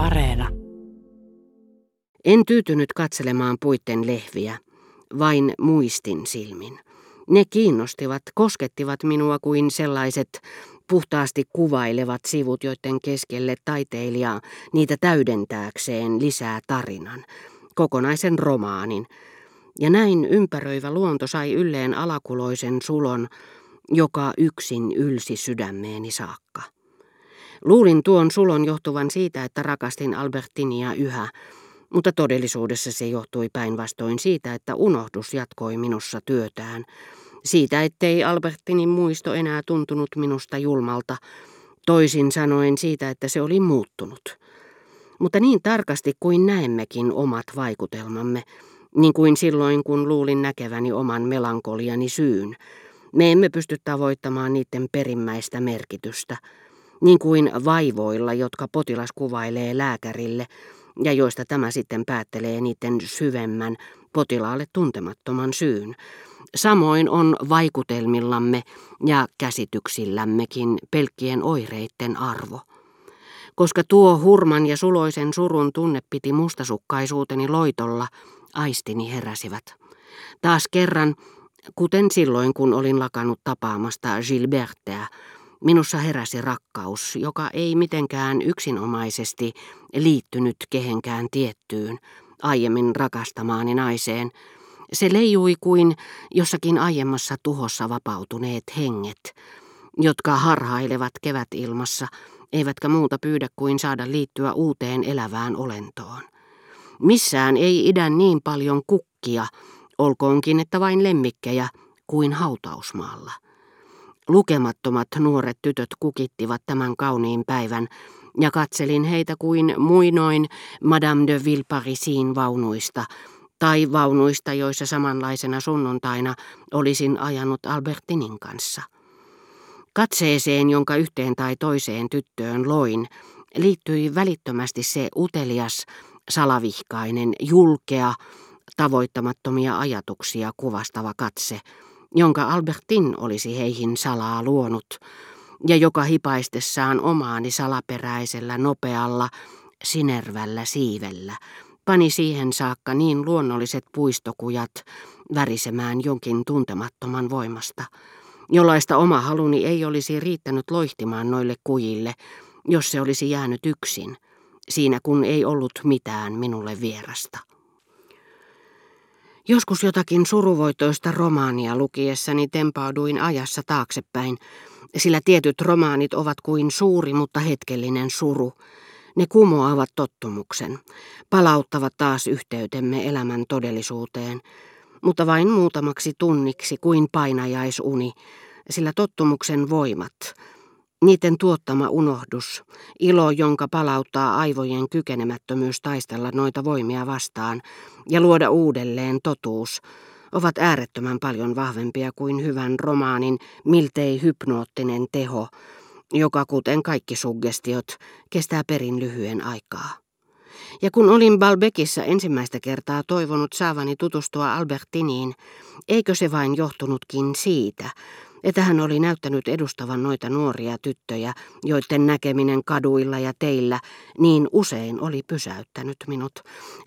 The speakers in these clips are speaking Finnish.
Areena. En tyytynyt katselemaan puitten lehviä, vain muistin silmin. Ne kiinnostivat, koskettivat minua kuin sellaiset puhtaasti kuvailevat sivut, joiden keskelle taiteilija niitä täydentääkseen lisää tarinan, kokonaisen romaanin. Ja näin ympäröivä luonto sai ylleen alakuloisen sulon, joka yksin ylsi sydämeeni saakka. Luulin tuon sulon johtuvan siitä, että rakastin Albertinia yhä, mutta todellisuudessa se johtui päinvastoin siitä, että unohdus jatkoi minussa työtään. Siitä, ettei Albertinin muisto enää tuntunut minusta julmalta, toisin sanoen siitä, että se oli muuttunut. Mutta niin tarkasti kuin näemmekin omat vaikutelmamme, niin kuin silloin kun luulin näkeväni oman melankoliani syyn, me emme pysty tavoittamaan niiden perimmäistä merkitystä, niin kuin vaivoilla, jotka potilas kuvailee lääkärille, ja joista tämä sitten päättelee niiden syvemmän, potilaalle tuntemattoman syyn. Samoin on vaikutelmillamme ja käsityksillämmekin pelkkien oireitten arvo. Koska tuo hurman ja suloisen surun tunne piti mustasukkaisuuteni loitolla, aistini heräsivät. Taas kerran, kuten silloin kun olin lakannut tapaamasta Gilbertea, Minussa heräsi rakkaus, joka ei mitenkään yksinomaisesti liittynyt kehenkään tiettyyn, aiemmin rakastamaani naiseen. Se leijui kuin jossakin aiemmassa tuhossa vapautuneet henget, jotka harhailevat kevätilmassa, eivätkä muuta pyydä kuin saada liittyä uuteen elävään olentoon. Missään ei idän niin paljon kukkia, olkoonkin että vain lemmikkejä, kuin hautausmaalla. Lukemattomat nuoret tytöt kukittivat tämän kauniin päivän, ja katselin heitä kuin muinoin Madame de Villeparisin vaunuista, tai vaunuista, joissa samanlaisena sunnuntaina olisin ajanut Albertinin kanssa. Katseeseen, jonka yhteen tai toiseen tyttöön loin, liittyi välittömästi se utelias, salavihkainen, julkea, tavoittamattomia ajatuksia kuvastava katse, jonka Albertin olisi heihin salaa luonut, ja joka hipaistessaan omaani salaperäisellä, nopealla, sinervällä siivellä pani siihen saakka niin luonnolliset puistokujat värisemään jonkin tuntemattoman voimasta, jollaista oma haluni ei olisi riittänyt loihtimaan noille kujille, jos se olisi jäänyt yksin, siinä kun ei ollut mitään minulle vierasta. Joskus jotakin suruvoitoista romaania lukiessani tempauduin ajassa taaksepäin, sillä tietyt romaanit ovat kuin suuri, mutta hetkellinen suru. Ne kumoavat tottumuksen, palauttavat taas yhteytemme elämän todellisuuteen, mutta vain muutamaksi tunniksi kuin painajaisuni, sillä tottumuksen voimat, niiden tuottama unohdus, ilo, jonka palauttaa aivojen kykenemättömyys taistella noita voimia vastaan ja luoda uudelleen totuus, ovat äärettömän paljon vahvempia kuin hyvän romaanin miltei hypnoottinen teho, joka kuten kaikki suggestiot kestää perin lyhyen aikaa. Ja kun olin Balbekissa ensimmäistä kertaa toivonut saavani tutustua Albertiniin, eikö se vain johtunutkin siitä, että hän oli näyttänyt edustavan noita nuoria tyttöjä, joiden näkeminen kaduilla ja teillä niin usein oli pysäyttänyt minut.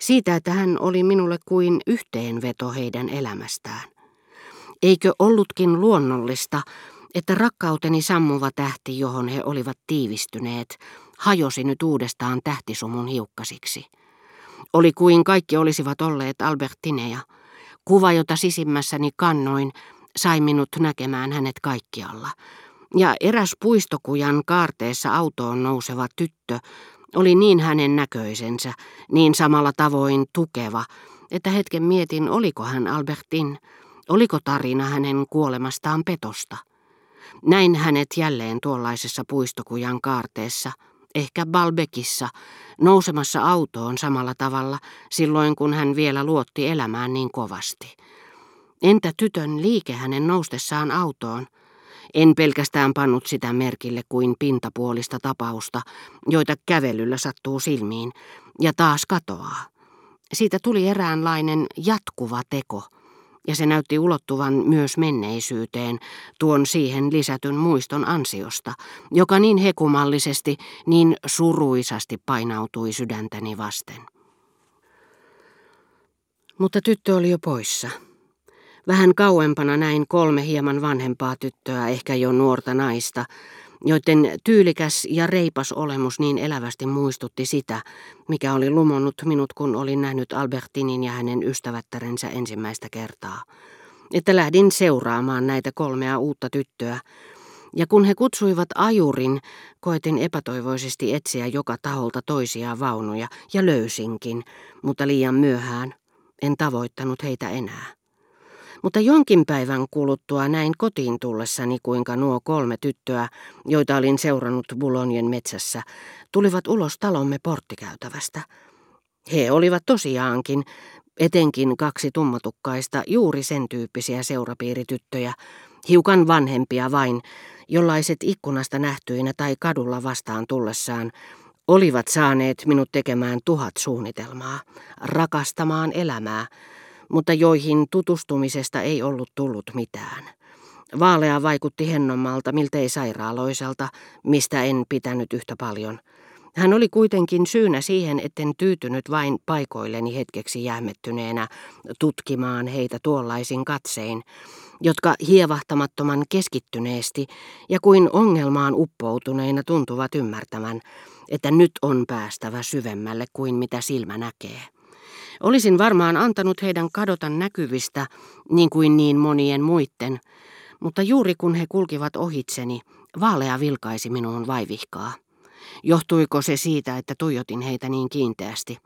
Siitä, että hän oli minulle kuin yhteenveto heidän elämästään. Eikö ollutkin luonnollista, että rakkauteni sammuva tähti, johon he olivat tiivistyneet, hajosi nyt uudestaan tähtisumun hiukkasiksi. Oli kuin kaikki olisivat olleet Albertineja, kuva, jota sisimmässäni kannoin, sai minut näkemään hänet kaikkialla. Ja eräs puistokujan kaarteessa autoon nouseva tyttö oli niin hänen näköisensä, niin samalla tavoin tukeva, että hetken mietin, oliko hän Albertin, oliko tarina hänen kuolemastaan petosta. Näin hänet jälleen tuollaisessa puistokujan kaarteessa, ehkä Balbekissa, nousemassa autoon samalla tavalla silloin kun hän vielä luotti elämään niin kovasti. Entä tytön liike hänen noustessaan autoon? En pelkästään pannut sitä merkille kuin pintapuolista tapausta, joita kävelyllä sattuu silmiin, ja taas katoaa. Siitä tuli eräänlainen jatkuva teko, ja se näytti ulottuvan myös menneisyyteen tuon siihen lisätyn muiston ansiosta, joka niin hekumallisesti, niin suruisasti painautui sydäntäni vasten. Mutta tyttö oli jo poissa. Vähän kauempana näin kolme hieman vanhempaa tyttöä, ehkä jo nuorta naista, joiden tyylikäs ja reipas olemus niin elävästi muistutti sitä, mikä oli lumonnut minut, kun olin nähnyt Albertinin ja hänen ystävättärensä ensimmäistä kertaa. Että lähdin seuraamaan näitä kolmea uutta tyttöä, ja kun he kutsuivat ajurin, koetin epätoivoisesti etsiä joka taholta toisia vaunuja, ja löysinkin, mutta liian myöhään. En tavoittanut heitä enää. Mutta jonkin päivän kuluttua näin kotiin tullessani, kuinka nuo kolme tyttöä, joita olin seurannut Bulonien metsässä, tulivat ulos talomme porttikäytävästä. He olivat tosiaankin, etenkin kaksi tummatukkaista, juuri sen tyyppisiä seurapiirityttöjä, hiukan vanhempia vain, jollaiset ikkunasta nähtyinä tai kadulla vastaan tullessaan, olivat saaneet minut tekemään tuhat suunnitelmaa, rakastamaan elämää, mutta joihin tutustumisesta ei ollut tullut mitään. Vaalea vaikutti hennommalta, miltei sairaaloiselta, mistä en pitänyt yhtä paljon. Hän oli kuitenkin syynä siihen, etten tyytynyt vain paikoilleni hetkeksi jäämettyneenä tutkimaan heitä tuollaisin katsein, jotka hievahtamattoman keskittyneesti ja kuin ongelmaan uppoutuneina tuntuvat ymmärtävän, että nyt on päästävä syvemmälle kuin mitä silmä näkee. Olisin varmaan antanut heidän kadota näkyvistä, niin kuin niin monien muitten, mutta juuri kun he kulkivat ohitseni, vaalea vilkaisi minuun vaivihkaa. Johtuiko se siitä, että tuijotin heitä niin kiinteästi?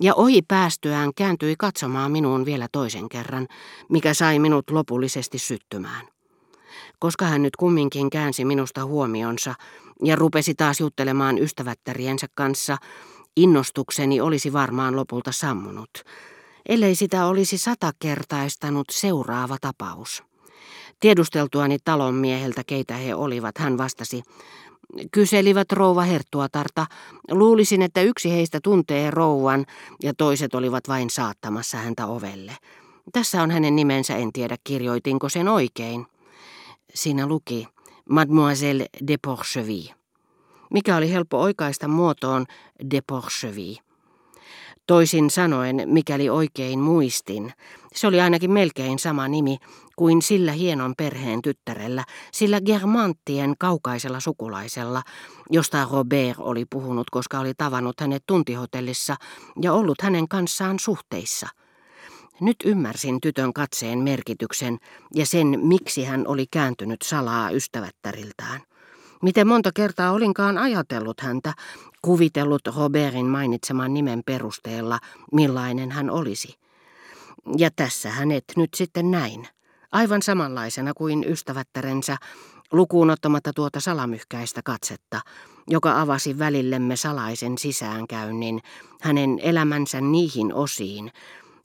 Ja ohi päästyään kääntyi katsomaan minuun vielä toisen kerran, mikä sai minut lopullisesti syttymään. Koska hän nyt kumminkin käänsi minusta huomionsa ja rupesi taas juttelemaan ystävättäriensä kanssa, Innostukseni olisi varmaan lopulta sammunut, ellei sitä olisi satakertaistanut seuraava tapaus. Tiedusteltuani talon mieheltä, keitä he olivat, hän vastasi, Kyselivät rouva Herttuatarta. Luulisin, että yksi heistä tuntee rouvan ja toiset olivat vain saattamassa häntä ovelle. Tässä on hänen nimensä, en tiedä kirjoitinko sen oikein. Siinä luki Mademoiselle de Porcheville mikä oli helppo oikaista muotoon de Porchevy. Toisin sanoen, mikäli oikein muistin, se oli ainakin melkein sama nimi kuin sillä hienon perheen tyttärellä, sillä Germanttien kaukaisella sukulaisella, josta Robert oli puhunut, koska oli tavannut hänet tuntihotellissa ja ollut hänen kanssaan suhteissa. Nyt ymmärsin tytön katseen merkityksen ja sen, miksi hän oli kääntynyt salaa ystävättäriltään. Miten monta kertaa olinkaan ajatellut häntä, kuvitellut Robertin mainitseman nimen perusteella, millainen hän olisi. Ja tässä hänet nyt sitten näin, aivan samanlaisena kuin ystävättärensä, lukuun ottamatta tuota salamyhkäistä katsetta, joka avasi välillemme salaisen sisäänkäynnin, hänen elämänsä niihin osiin,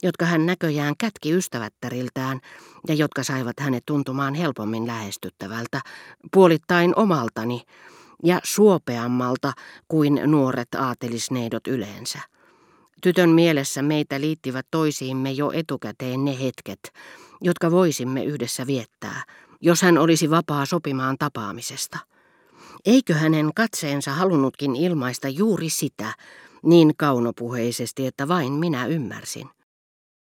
jotka hän näköjään kätki ystävättäriltään ja jotka saivat hänet tuntumaan helpommin lähestyttävältä, puolittain omaltani ja suopeammalta kuin nuoret aatelisneidot yleensä. Tytön mielessä meitä liittivät toisiimme jo etukäteen ne hetket, jotka voisimme yhdessä viettää, jos hän olisi vapaa sopimaan tapaamisesta. Eikö hänen katseensa halunnutkin ilmaista juuri sitä, niin kaunopuheisesti, että vain minä ymmärsin?